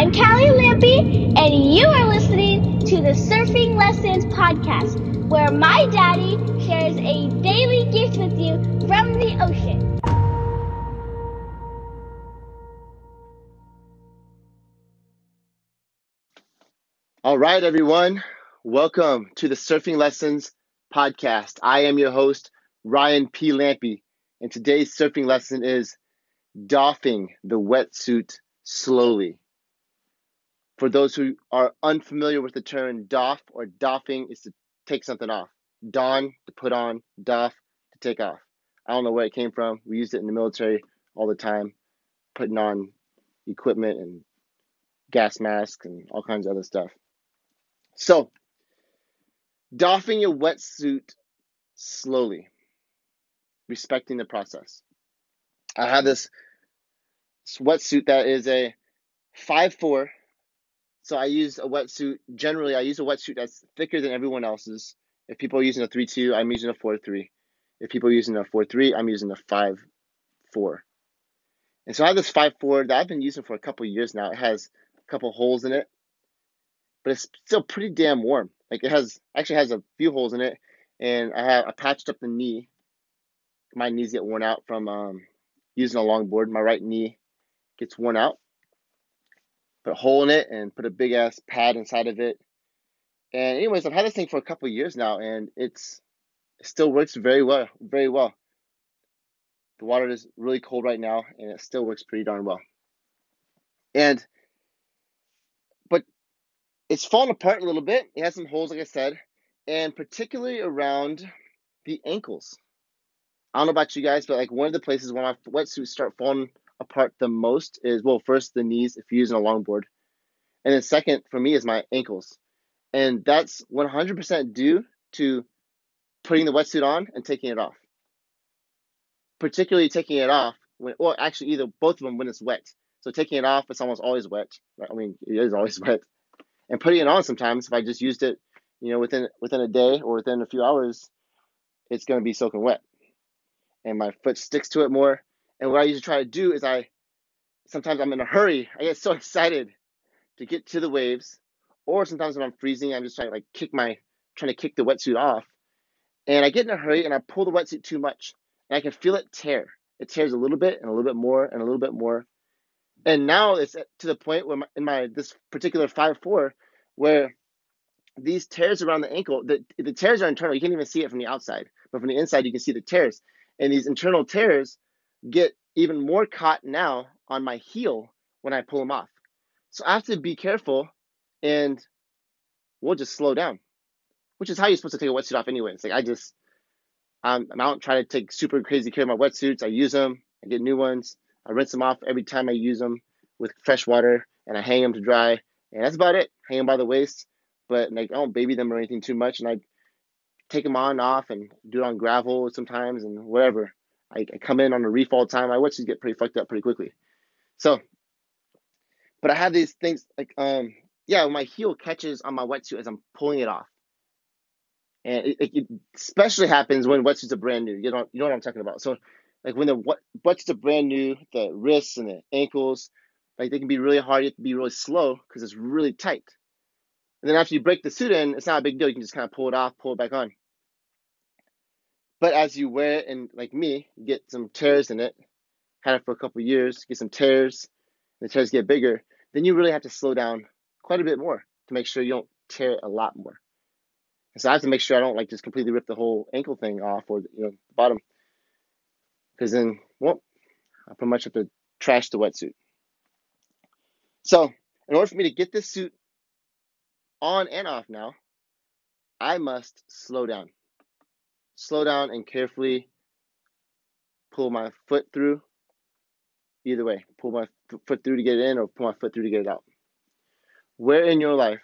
I'm Callie Lampy, and you are listening to the Surfing Lessons Podcast, where my daddy shares a daily gift with you from the ocean. All right, everyone. Welcome to the Surfing Lessons Podcast. I am your host, Ryan P. Lampy, and today's surfing lesson is doffing the wetsuit slowly. For those who are unfamiliar with the term doff or doffing, is to take something off. Don, to put on, doff, to take off. I don't know where it came from. We used it in the military all the time, putting on equipment and gas masks and all kinds of other stuff. So, doffing your wetsuit slowly, respecting the process. I have this wetsuit that is a five four so I use a wetsuit. Generally, I use a wetsuit that's thicker than everyone else's. If people are using a 3-2, I'm using a 4-3. If people are using a 4-3, I'm using a 5-4. And so I have this 5-4 that I've been using for a couple years now. It has a couple holes in it, but it's still pretty damn warm. Like it has actually has a few holes in it, and I have I patched up the knee. My knees get worn out from um, using a longboard. My right knee gets worn out, put a hole in it and put a big ass pad inside of it. And anyways, I've had this thing for a couple years now, and it's it still works very well, very well. The water is really cold right now, and it still works pretty darn well. And but it's fallen apart a little bit. It has some holes, like I said, and particularly around the ankles. I don't know about you guys, but like one of the places when my wetsuits start falling apart the most is well, first the knees if you're using a longboard, and then second for me is my ankles, and that's 100% due to putting the wetsuit on and taking it off. Particularly taking it off when, well, actually either both of them when it's wet. So taking it off, it's almost always wet. I mean, it is always wet. And putting it on sometimes, if I just used it, you know, within within a day or within a few hours, it's going to be soaking wet, and my foot sticks to it more. And what I usually try to do is I sometimes I'm in a hurry. I get so excited to get to the waves, or sometimes when I'm freezing, I'm just trying to like kick my trying to kick the wetsuit off, and I get in a hurry and I pull the wetsuit too much, and I can feel it tear. It tears a little bit and a little bit more and a little bit more, and now it's to the point where my, in my this particular five four where these tears around the ankle, the, the tears are internal. You can't even see it from the outside, but from the inside, you can see the tears. And these internal tears get even more caught now on my heel when I pull them off. So I have to be careful and we'll just slow down, which is how you're supposed to take a wetsuit off anyway. It's like I just, I don't try to take super crazy care of my wetsuits. I use them, I get new ones, I rinse them off every time I use them with fresh water and I hang them to dry. And that's about it. Hang them by the waist, but like I don't baby them or anything too much. And I take them on and off and do it on gravel sometimes and whatever. I, I come in on a reef all the time. Watch these get pretty fucked up pretty quickly. So, but I have these things like, um, yeah, my heel catches on my wetsuit as I'm pulling it off. And it, it, especially happens when wetsuits are brand new. You know, you know what I'm talking about. So, like when the wetsuits are brand new, the wrists and the ankles, like they can be really hard. You have to be really slow because it's really tight. And then after you break the suit in, it's not a big deal. You can just kind of pull it off, pull it back on. But as you wear it, and like me, get some tears in it. Had it for a couple years, get some tears, the tears get bigger. Then you really have to slow down quite a bit more to make sure you don't tear it a lot more. And so I have to make sure I don't like just completely rip the whole ankle thing off or you know the bottom, because then well, I pretty much have to trash the wetsuit. So in order for me to get this suit on and off now, I must slow down slow down and carefully pull my foot through. Either way, pull my foot through to get it in or pull my foot through to get it out. Where in your life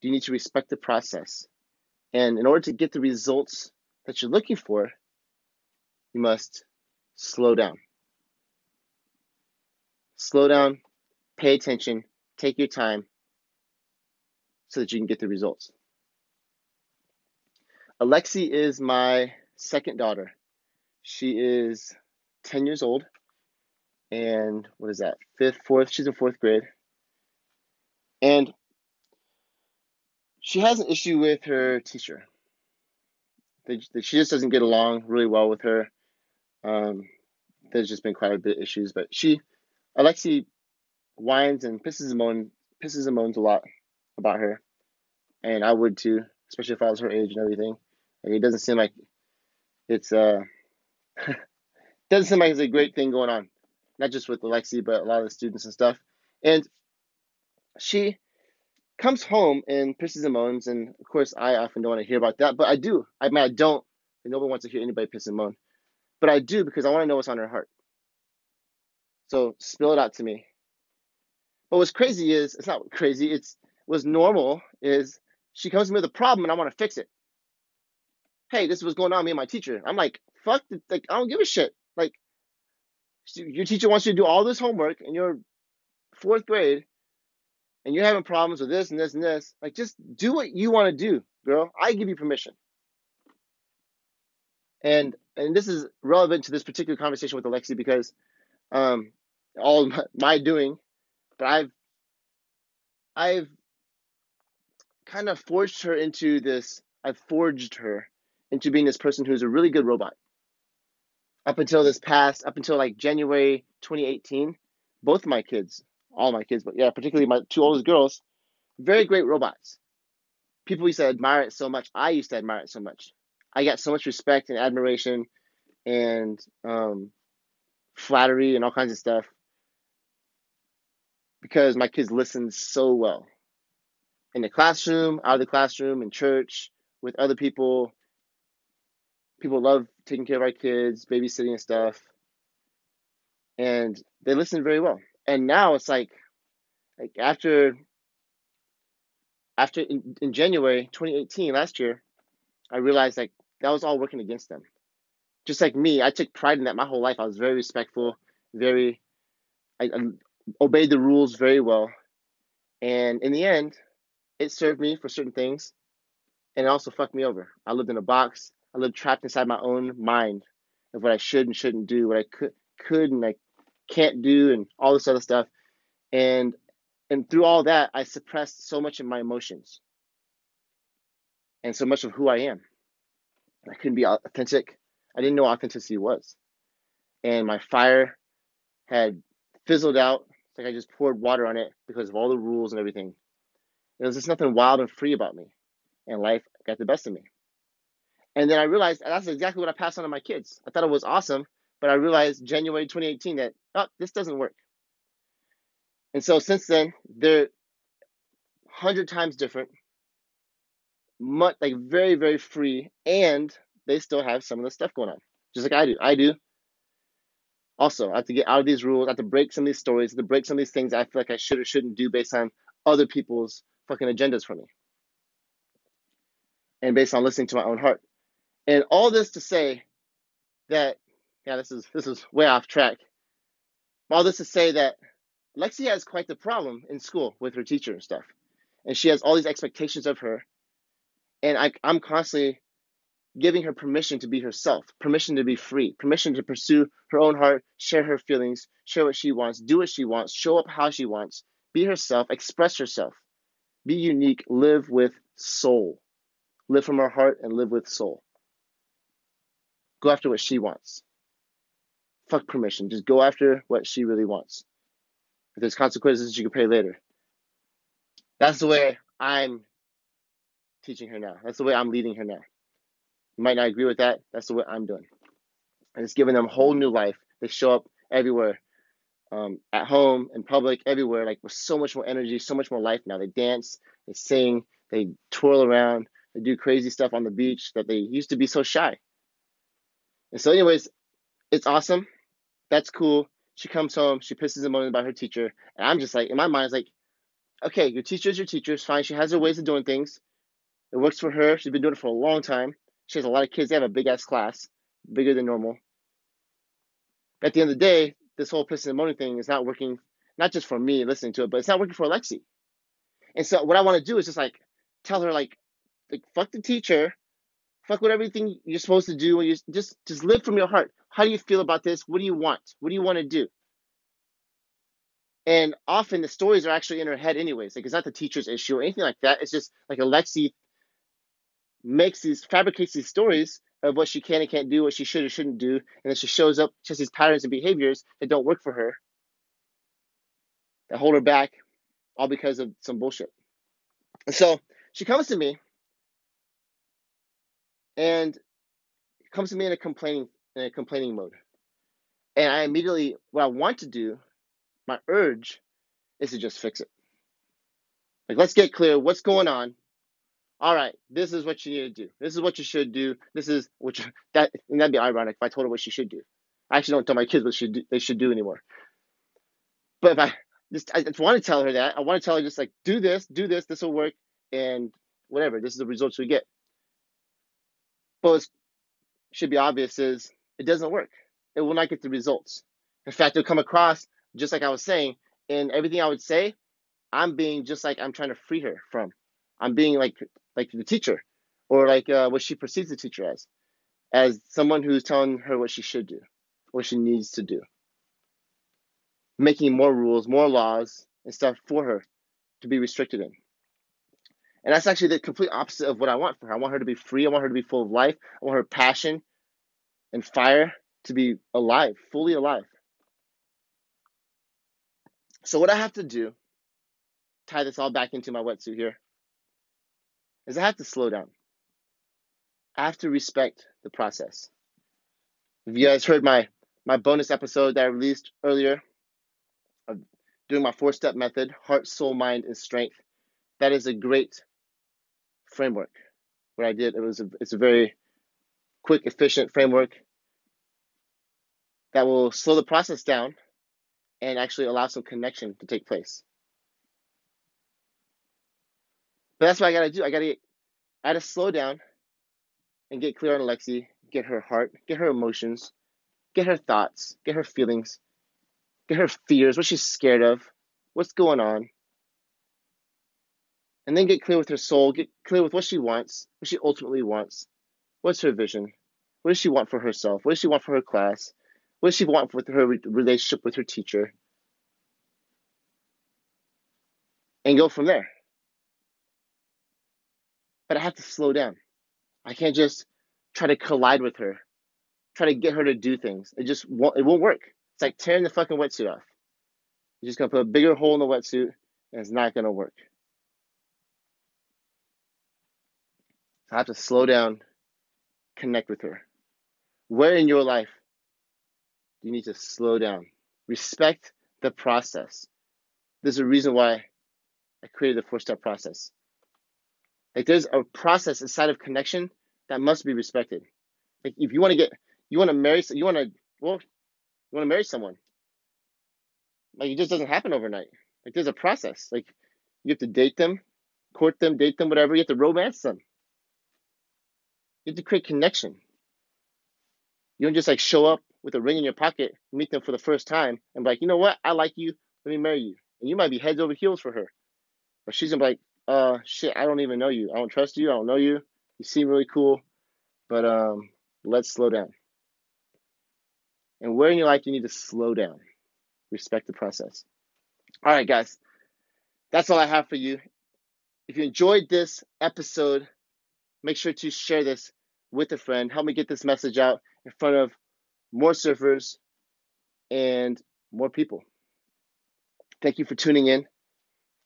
do you need to respect the process? And in order to get the results that you're looking for, you must slow down. Slow down, pay attention, take your time so that you can get the results. Alexi is my second daughter. She is 10 years old and what is that? Fifth, fourth. She's in fourth grade, and she has an issue with her teacher. That she just doesn't get along really well with her. Um, there's just been quite a bit of issues, but she, Alexi, whines and pisses and moans, pisses and moans a lot about her, and I would too, especially if I was her age and everything. Like, it doesn't seem like it's uh doesn't seem like it's a great thing going on, not just with Alexi, but a lot of the students and stuff. And she comes home and pisses and moans, and of course, I often don't want to hear about that, but I do. I mean, I don't. Nobody wants to hear anybody piss and moan, but I do because I want to know what's on her heart. So spill it out to me. But what's crazy is it's not crazy. It's what's normal is she comes to me with a problem and I want to fix it. Hey, this is what's going on me and my teacher. I'm like, fuck, like I don't give a shit. Like, your teacher wants you to do all this homework in your fourth grade, and you're having problems with this and this and this. Like, just do what you want to do, girl. I give you permission. And and this is relevant to this particular conversation with Alexi because um, all my doing, but I've I've kind of forged her into this. I've forged her into being this person who's a really good robot up until this past, up until like January 2018, both my kids, all my kids, but yeah, particularly my two oldest girls, very great robots. People used to admire it so much. I used to admire it so much. I got so much respect and admiration and um, flattery and all kinds of stuff because my kids listened so well in the classroom, out of the classroom, in church, with other people, people love taking care of our kids, babysitting and stuff. And they listen very well. And now it's like like after after in, in January 2018 last year, I realized like that was all working against them. Just like me, I took pride in that my whole life. I was very respectful, very I, I obeyed the rules very well. And in the end, it served me for certain things and it also fucked me over. I lived in a box. I lived trapped inside my own mind of what I should and shouldn't do, what I could could and I can't do, and all this other stuff. And and through all that, I suppressed so much of my emotions and so much of who I am. I couldn't be authentic. I didn't know authenticity was, and my fire had fizzled out. It's like I just poured water on it because of all the rules and everything. There was just nothing wild and free about me, and life got the best of me. And then I realized that's exactly what I passed on to my kids. I thought it was awesome, but I realized January 2018 that, oh, this doesn't work. And so since then, they're 100 times different, much, like very, very free, and they still have some of the stuff going on, just like I do. I do. Also, I have to get out of these rules. I have to break some of these stories, I have to break some of these things I feel like I should or shouldn't do based on other people's fucking agendas for me. And based on listening to my own heart. And all this to say that, yeah, this is this is way off track. All this to say that Lexi has quite the problem in school with her teacher and stuff, and she has all these expectations of her, and I, I'm constantly giving her permission to be herself, permission to be free, permission to pursue her own heart, share her feelings, share what she wants, do what she wants, show up how she wants, be herself, express herself, be unique, live with soul, live from her heart and live with soul. Go after what she wants. Fuck permission. Just go after what she really wants. If there's consequences, you can pay later. That's the way I'm teaching her now. That's the way I'm leading her now. You might not agree with that. That's the way I'm doing. And it's giving them a whole new life. They show up everywhere, um, at home, in public, everywhere, like with so much more energy, so much more life now. They dance, they sing, they twirl around, they do crazy stuff on the beach that they used to be so shy. And so, anyways, it's awesome. That's cool. She comes home, she pisses and moans about her teacher. And I'm just like, in my mind, it's like, okay, your teacher is your teacher. It's fine. She has her ways of doing things. It works for her. She's been doing it for a long time. She has a lot of kids. They have a big ass class, bigger than normal. But at the end of the day, this whole pissing and moaning thing is not working, not just for me listening to it, but it's not working for Alexi. And so what I want to do is just like tell her like, like fuck the teacher, Fuck with everything you're supposed to do. and You just just live from your heart. How do you feel about this? What do you want? What do you want to do? And often the stories are actually in her head, anyways. Like it's not the teacher's issue or anything like that. It's just like Alexi makes these, fabricates these stories of what she can and can't do, what she should or shouldn't do, and then she shows up, has these patterns and behaviors that don't work for her, that hold her back, all because of some bullshit. And so she comes to me and comes to me in a complaining in a complaining mode. And I immediately what I want to do, my urge is to just fix it. Like let's get clear what's going on. All right, this is what you need to do. This is what you should do. This is what you, that and that'd be ironic if I told her what she should do. I actually don't tell my kids what should do, they should do anymore. But if I just I just want to tell her that, I want to tell her just like do this, do this, this will work, and whatever. This is the results we get. But what should be obvious is it doesn't work. It will not get the results. In fact, it'll come across just like I was saying, and everything I would say, I'm being just like I'm trying to free her from. I'm being like like the teacher, or like uh, what she perceives the teacher as, as someone who's telling her what she should do, what she needs to do, making more rules, more laws, and stuff for her to be restricted in. And that's actually the complete opposite of what I want for her. I want her to be free. I want her to be full of life. I want her passion and fire to be alive, fully alive. So, what I have to do, tie this all back into my wetsuit here, is I have to slow down. I have to respect the process. If you guys heard my, my bonus episode that I released earlier of doing my four step method heart, soul, mind, and strength, that is a great framework. What I did, it was a, it's a very quick, efficient framework that will slow the process down and actually allow some connection to take place. But that's what I gotta do. I gotta, I gotta slow down and get clear on Alexi, get her heart, get her emotions, get her thoughts, get her feelings, get her fears, what she's scared of, what's going on, and then get clear with her soul, get clear with what she wants, what she ultimately wants. What's her vision? What does she want for herself? What does she want for her class? What does she want with her relationship with her teacher? And go from there. But I have to slow down. I can't just try to collide with her, try to get her to do things. It just won't, it won't work. It's like tearing the fucking wetsuit off. You're just gonna put a bigger hole in the wetsuit, and it's not gonna work. I have to slow down, connect with her. Where in your life do you need to slow down? Respect the process. There's a reason why I created the four step process. Like there's a process inside of connection that must be respected. Like if you want to get, you want to marry, you want to, well, you want to marry someone. Like it just doesn't happen overnight. Like there's a process. Like you have to date them, court them, date them, whatever. You have to romance them. You have to create connection. You don't just like show up with a ring in your pocket, meet them for the first time, and be like, you know what? I like you. Let me marry you. And you might be heads over heels for her. But she's gonna be like, uh, shit, I don't even know you. I don't trust you. I don't know you. You seem really cool, but um, let's slow down. And where in your life you need to slow down, respect the process. All right, guys, that's all I have for you. If you enjoyed this episode, make sure to share this with a friend. Help me get this message out in front of more surfers and more people. Thank you for tuning in.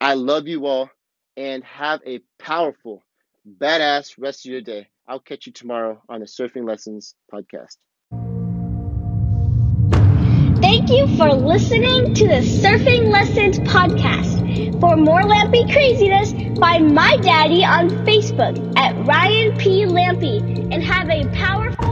I love you all and have a powerful, badass rest of your day. I'll catch you tomorrow on the Surfing Lessons podcast. Thank you for listening to the Surfing Lessons podcast. For more Lampy craziness, find my daddy on Facebook at Ryan P. Lampy and have a powerful